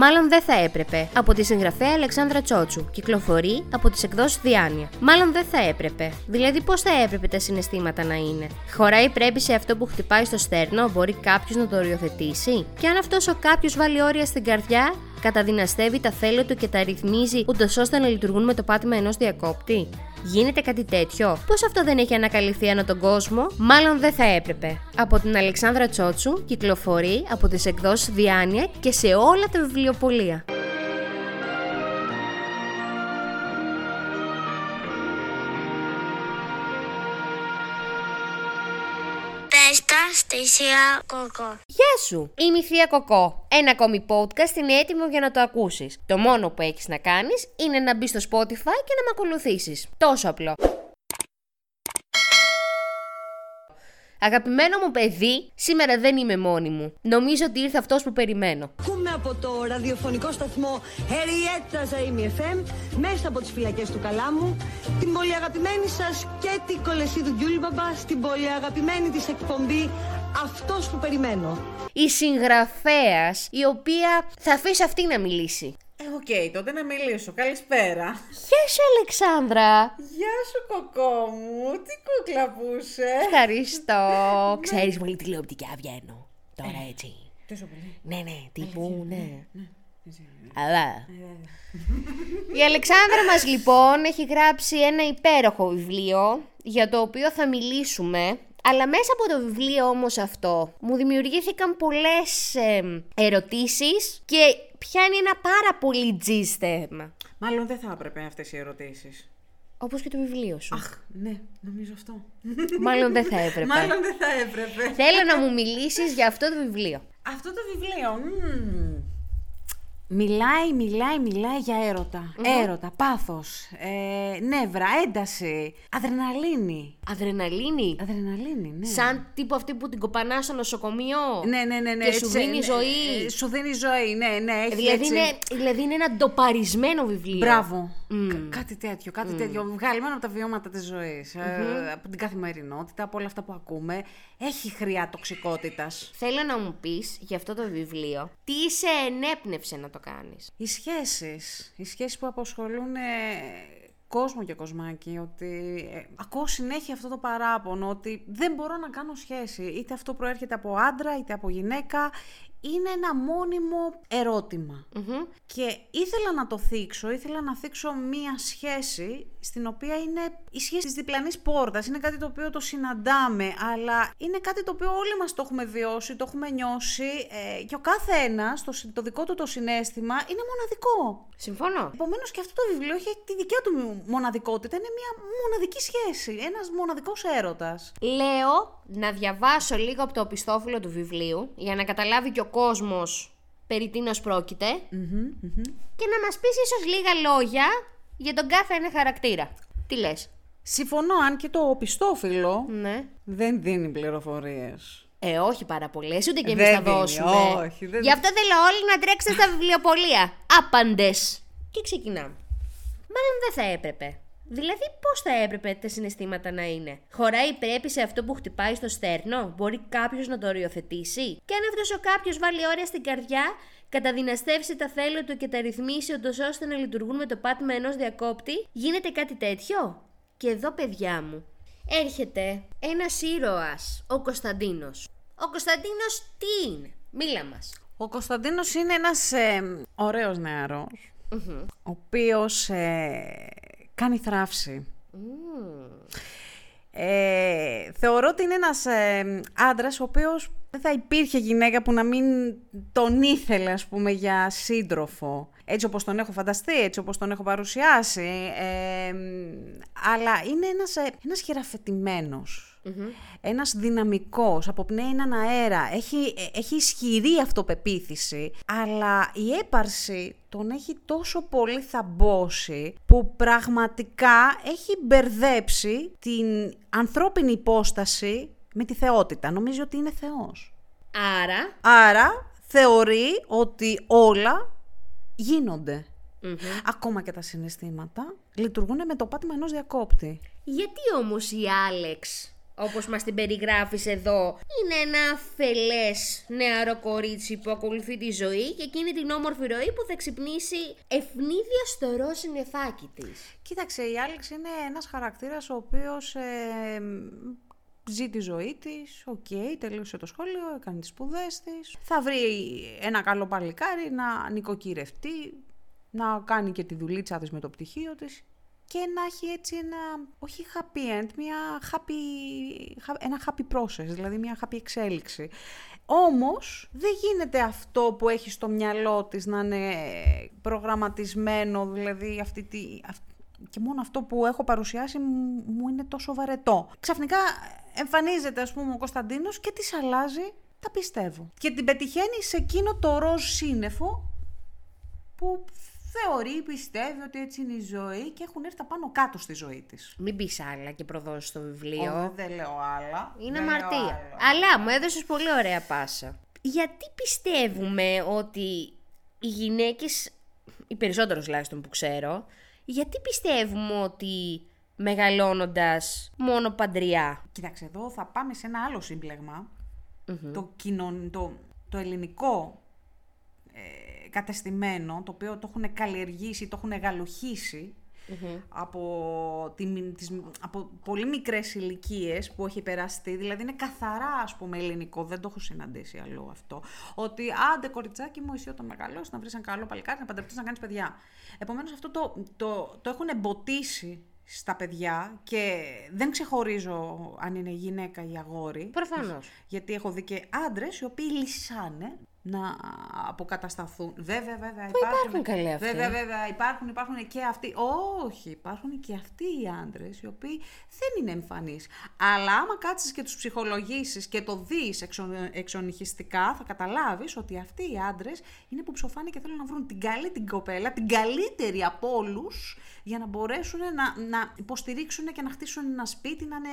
Μάλλον δεν θα έπρεπε. Από τη συγγραφέα Αλεξάνδρα Τσότσου. Κυκλοφορεί από τις εκδόσεις Διάνοια. Μάλλον δεν θα έπρεπε. Δηλαδή, πώς θα έπρεπε τα συναισθήματα να είναι; Χωράει πρέπει σε αυτό που χτυπάει στο στέρνο, μπορεί κάποιος να το οριοθετήσει; Και αν αυτός ο κάποιος βάλει όρια στην καρδιά, καταδυναστεύει τα θέλω του και τα ρυθμίζει ούτως ώστε να λειτουργούν με το πάτημα ενός διακόπτη; Γίνεται κάτι τέτοιο; Πώς αυτό δεν έχει ανακαλυφθεί ανά τον κόσμο, μάλλον δεν θα έπρεπε. Από την Αλεξάνδρα Τσότσου κυκλοφορεί από τις εκδόσεις Διάνοια και σε όλα τα βιβλιοπολία. Στη Θεία Κοκό. Γεια σου! Είμαι η Θεία Κοκό. Ένα ακόμη podcast είναι έτοιμο για να το ακούσεις. Το μόνο που έχεις να κάνεις είναι να μπει στο Spotify και να με ακολουθήσεις. Τόσο απλό. Αγαπημένο μου παιδί, σήμερα δεν είμαι μόνη μου. Νομίζω ότι ήρθε αυτός που περιμένω. Ακούμε από το ραδιοφωνικό σταθμό Εριέτσα Ζαΐμι FM μέσα από τις φυλακές του Καλάμου την πολύ αγαπημένη σας και την Κολεσίδου Γκιούλμπαμπα στην πολύ αγαπημένη της εκπομπή αυτός που περιμένω. Η συγγραφέας η οποία θα αφήσει αυτή να μιλήσει. Ε, οκ, τότε να μιλήσω. Καλησπέρα. Γεια σου Αλεξάνδρα. Γεια σου Κοκό μου. Τι κούκλα που είσαι. Ευχαριστώ. Ξέρεις πολύ τηλεοπτικά βγαίνω. Τώρα έτσι. Τόσο πολύ. Ναι, ναι, τύπου, ναι. Αλλά. Η Αλεξάνδρα μας λοιπόν έχει γράψει ένα υπέροχο βιβλίο για το οποίο θα μιλήσουμε αλλά μέσα από το βιβλίο όμως αυτό μου δημιουργήθηκαν πολλές ε, ερωτήσεις και πιάνει ένα πάρα πολύ τζις θέμα. Μάλλον δεν θα έπρεπε αυτές οι ερωτήσεις. Όπως και το βιβλίο σου. Αχ, ναι, νομίζω αυτό. Μάλλον δεν θα έπρεπε. Μάλλον δεν θα έπρεπε. Θέλω να μου μιλήσεις για αυτό το βιβλίο. Αυτό το βιβλίο. μμμ. Μιλάει, μιλάει, μιλάει για έρωτα. Έρωτα, πάθος, ε, νεύρα, ένταση, αδρεναλίνη. Αδρεναλίνη; Αδρεναλίνη, ναι. Σαν τύπου αυτή που την κοπανάς στο νοσοκομείο. Ναι, ναι, ναι, ναι. Και σου έτσι, δίνει ναι, ζωή; ε, σου δίνει ζωή, ναι, ναι. Έχει Δηλαδή έτσι... είναι, δηλαδή είναι ένα ντοπαρισμένο βιβλίο. Μπράβο. Κα- κάτι τέτοιο, κάτι τέτοιο. Βγαλμένο από τα βιώματα της ζωης ε, από την καθημερινότητα, από όλα αυτά που ακούμε. Έχει χρειά τοξικότητας. Θέλω να μου πεις για αυτό το βιβλίο τι σε ενέπνευσε να το κάνεις. Οι σχέσεις, οι σχέσεις που απασχολούν ε, κόσμο και κοσμάκι, ότι ε, ακούω συνέχεια αυτό το παράπονο, ότι δεν μπορώ να κάνω σχέση, είτε αυτό προέρχεται από άντρα, είτε από γυναίκα, είναι ένα μόνιμο ερώτημα. Και ήθελα να το θίξω, ήθελα να θίξω μία σχέση στην οποία είναι η σχέση της διπλανής πόρτας. Είναι κάτι το οποίο το συναντάμε, αλλά είναι κάτι το οποίο όλοι μας το έχουμε βιώσει, το έχουμε νιώσει ε, και ο κάθε ένας, το, συ- το δικό του το συνέστημα, είναι μοναδικό. Συμφωνώ. Επομένως και αυτό το βιβλίο έχει τη δικιά του μοναδικότητα. Είναι μια μοναδική σχέση, ένας μοναδικός έρωτας. Λέω να διαβάσω λίγο από το οπισθόφυλλο του βιβλίου για να καταλάβει και ο κόσμος περί τίνος πρόκειται και να μας πεις ίσως λίγα λόγια για τον κάθε ένα χαρακτήρα. Τι λες; Συμφωνώ, αν και το οπισθόφυλλο Ναι. δεν δίνει πληροφορίες. Ε, όχι πάρα πολλέ, ούτε και εμείς Δεν θα δίνει, δώσουμε. όχι, δεν Γι' αυτό θέλω όλοι να τρέξετε στα βιβλιοπολία. Άπαντες. Και ξεκινάμε. Μάλλον δεν θα έπρεπε. Δηλαδή, πώς θα έπρεπε τα συναισθήματα να είναι; Χωράει πρέπει σε αυτό που χτυπάει στο στέρνο, μπορεί κάποιος να το οριοθετήσει; Και αν αυτός ο κάποιος βάλει όρια στην καρδιά, καταδυναστεύσει τα θέλω του και τα ρυθμίσει ούτως ώστε να λειτουργούν με το πάτημα ενός διακόπτη, γίνεται κάτι τέτοιο; Και εδώ, παιδιά μου, έρχεται ένας ήρωας, ο Κωνσταντίνος. Ο Κωνσταντίνος τι είναι, μίλα μας. Ο Κωνσταντίνος είναι ένας ε, ωραίος νεαρός, ο οποίος ε, κάνει θράψη. Ε, θεωρώ ότι είναι ένας ε, άντρας ο οποίος δεν θα υπήρχε γυναίκα που να μην τον ήθελε ας πούμε για σύντροφο. Έτσι όπως τον έχω φανταστεί, έτσι όπως τον έχω παρουσιάσει. Ε, αλλά είναι ένας, ε, ένας χειραφετημένος. Ένας δυναμικός, αποπνέει έναν αέρα, έχει, ε, έχει ισχυρή αυτοπεποίθηση, αλλά η έπαρση τον έχει τόσο πολύ θαμπώσει που πραγματικά έχει μπερδέψει την ανθρώπινη υπόσταση με τη θεότητα. Νομίζει ότι είναι Θεός. Άρα, Άρα θεωρεί ότι όλα γίνονται. Ακόμα και τα συναισθήματα λειτουργούν με το πάτημα ενός διακόπτη. γιατί όμως η Άλεξ όπως μας την περιγράφεις εδώ, είναι ένα αφελές νεαρό κορίτσι που ακολουθεί τη ζωή και εκείνη την όμορφη ροή που θα ξυπνήσει ευνίδια στο ροζ συννεφάκι της. Κοίταξε, η Άλεξ είναι ένας χαρακτήρας ο οποίος ε, ζει τη ζωή της, οκ, τελείωσε το σχολείο, έκανε τις σπουδές της. Θα βρει ένα καλό παλικάρι να νοικοκυρευτεί, να κάνει και τη δουλίτσα της με το πτυχίο της και να έχει έτσι ένα, όχι happy end, μια happy, ένα happy process, δηλαδή μια happy εξέλιξη. Όμως δεν γίνεται αυτό που έχει στο μυαλό της να είναι προγραμματισμένο, δηλαδή αυτή τη, και μόνο αυτό που έχω παρουσιάσει μου είναι τόσο βαρετό. Ξαφνικά εμφανίζεται ας πούμε ο Κωνσταντίνος και της αλλάζει τα πιστεύω. Και την πετυχαίνει σε εκείνο το ροζ σύννεφο που θεωρεί, πιστεύει ότι έτσι είναι η ζωή και έχουν έρθει πάνω κάτω στη ζωή της. Μην πεις άλλα και προδώσεις το βιβλίο. Όχι, δεν λέω άλλα. Είναι δεν λέω αμαρτία. άλλα. Αλλά μου έδωσες πολύ ωραία πάσα. Γιατί πιστεύουμε ότι οι γυναίκες, οι περισσότερες τουλάχιστον που ξέρω, γιατί πιστεύουμε ότι μεγαλώνοντας μόνο παντριά; Κοίταξε, εδώ θα πάμε σε ένα άλλο σύμπλεγμα. Το, κοινων, το, το ελληνικό ε, κατεστημένο, το οποίο το έχουν καλλιεργήσει, το έχουν γαλουχίσει από, τη, μι- τις, από πολύ μικρές ηλικίες που έχει περαστεί, δηλαδή είναι καθαρά ας πούμε ελληνικό, δεν το έχω συναντήσει αλλού αυτό, ότι άντε κοριτσάκι μου εσύ όταν μεγαλώσεις να βρεις ένα καλό παλικάρι, να παντρευτείς να κάνεις παιδιά. Επομένως αυτό το, το, το έχουν εμποτίσει στα παιδιά και δεν ξεχωρίζω αν είναι γυναίκα ή αγόρι. Προφανώς. Γιατί έχω δει και άντρες οι οποίοι λυσάνε να αποκατασταθούν. Βέβαια, βέβαια. Πού υπάρχουν καλοί αυτοί; Βέβαια, βέβαια. Υπάρχουν, υπάρχουν και αυτοί. Όχι, υπάρχουν και αυτοί οι άντρες οι οποίοι δεν είναι εμφανείς. Αλλά άμα κάτσεις και τους ψυχολογήσεις και το δεις εξονυχιστικά, θα καταλάβεις ότι αυτοί οι άντρες είναι που ψοφάνε και θέλουν να βρουν την καλή την κοπέλα, την καλύτερη από όλους, για να μπορέσουν να, να υποστηρίξουν και να χτίσουν ένα σπίτι, να είναι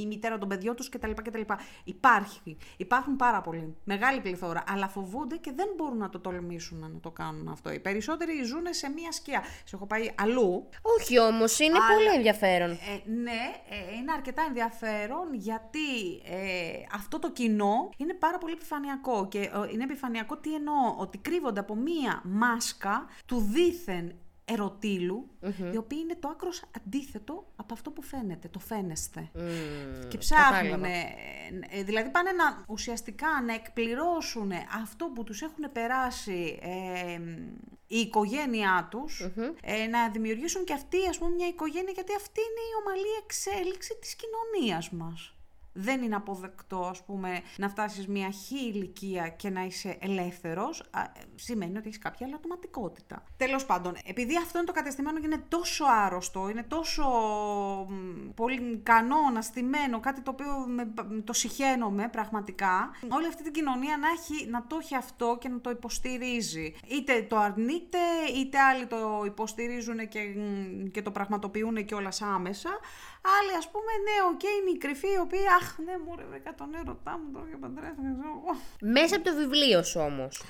η μητέρα των παιδιών τους κτλ. κτλ. Υπάρχει. Υπάρχουν πάρα πολλοί. Μεγάλη πληθώρα. Αλλά φοβούνται και δεν μπορούν να το τολμήσουν να το κάνουν αυτό. Οι περισσότεροι ζουν σε μία σκιά. Σε έχω πάει αλλού. Όχι όμως, είναι Αλλά- πολύ ενδιαφέρον. Ε, ναι, ε, είναι αρκετά ενδιαφέρον γιατί ε, αυτό το κοινό είναι πάρα πολύ επιφανειακό. Και ε, είναι επιφανειακό τι εννοώ, ότι κρύβονται από μία μάσκα του δίθεν ερωτήλου, η οποία είναι το άκρος αντίθετο από αυτό που φαίνεται, το φαίνεστε. και ψάχνουν, κατάλαβα. ε, δηλαδή πάνε να ουσιαστικά να εκπληρώσουν αυτό που τους έχουν περάσει ε, η οικογένειά τους, ε, να δημιουργήσουν και αυτοί ας πούμε μια οικογένεια, γιατί αυτή είναι η ομαλή εξέλιξη της κοινωνίας μας. Δεν είναι αποδεκτό, ας πούμε, να φτάσεις μια χή ηλικία και να είσαι ελεύθερος. Α, ε, σημαίνει ότι έχεις κάποια αλλατοματικότητα. Τέλος πάντων, επειδή αυτό είναι το κατεστημένο και είναι τόσο άρρωστο, είναι τόσο μ, πολύ κανόνα, στημένο, κάτι το οποίο με, το συχαίνομαι πραγματικά, όλη αυτή την κοινωνία να, έχει, να το έχει αυτό και να το υποστηρίζει. Είτε το αρνείται, είτε άλλοι το υποστηρίζουν και, μ, και το πραγματοποιούν κιόλα άμεσα. Άλλοι, ας πούμε, ναι, οκ, είναι οι κρυφοί, οι οποίοι, αχ, ναι, μωρέ, βρήκα τον έρωτά μου τώρα και παντρεύτηκα, ξέρω εγώ. Μέσα από το βιβλίο σου όμως,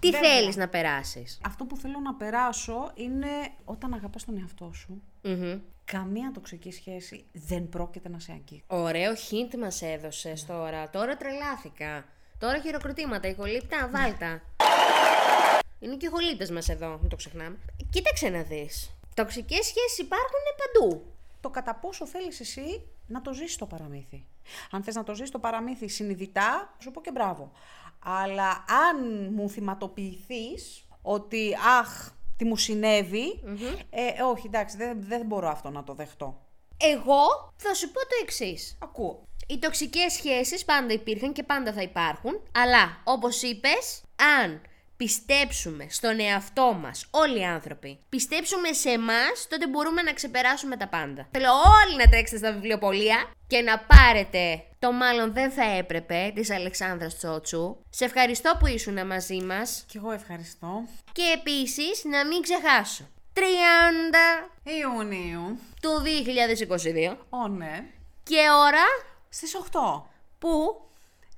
τι Βέβαια. θέλεις να περάσεις; Αυτό που θέλω να περάσω είναι όταν αγαπάς τον εαυτό σου, Μμμ. καμία τοξική σχέση δεν πρόκειται να σε αγγίξει. Ωραίο hint μας έδωσες τώρα. Τώρα τρελάθηκα. Τώρα χειροκροτήματα, ηχολήπτα, βάλτα. Είναι και οι ηχολήπτες μας εδώ, μην το ξεχνάμε. Κοίταξε να δεις. Τοξικές σχέσεις υπάρχουν παντού. Το κατά πόσο θέλεις εσύ να το ζήσεις το παραμύθι. Αν θες να το ζήσεις το παραμύθι συνειδητά, θα σου πω και μπράβο. Αλλά αν μου θυματοποιηθείς ότι αχ, τι μου συνεβη ε, όχι εντάξει, δεν, δεν μπορώ αυτό να το δεχτώ. Εγώ θα σου πω το εξής. Ακούω. Οι τοξικές σχέσεις πάντα υπήρχαν και πάντα θα υπάρχουν, αλλά όπως είπες, αν πιστέψουμε στον εαυτό μας, όλοι οι άνθρωποι, πιστέψουμε σε εμάς, τότε μπορούμε να ξεπεράσουμε τα πάντα. Θέλω όλοι να τρέξετε στα βιβλιοπολία και να πάρετε το μάλλον δεν θα έπρεπε της Αλεξάνδρας Τσότσου. Σε ευχαριστώ που ήσουν μαζί μας Κι εγώ ευχαριστώ. και επίσης να μην ξεχάσω. 30 Ιουνίου. του 2022 Ω ναι. και ώρα Στις 8. που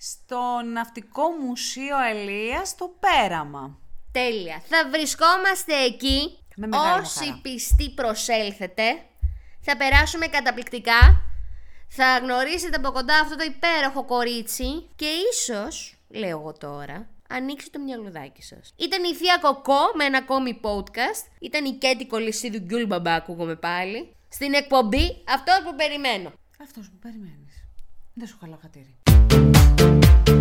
Στο Ναυτικό Μουσείο Ελίας στο Πέραμα. Τέλεια. Θα βρισκόμαστε εκεί. Με μεγάλη μου Όσοι χαρά. πιστοί προσέλθετε, θα περάσουμε καταπληκτικά. θα γνωρίσετε από κοντά αυτό το υπέροχο κορίτσι και ίσως, λέω εγώ τώρα, ανοίξει το μυαλουδάκι σας. Ήταν η Θεία Κοκό με ένα ακόμη podcast. Ήταν η Κέτη Κολυσίδου Γκιούλ Μπαμπά, ακούγομαι πάλι. Στην εκπομπή αυτό που περιμένω. Αυτός που περιμένεις δεν σου χαλάω χατήρι.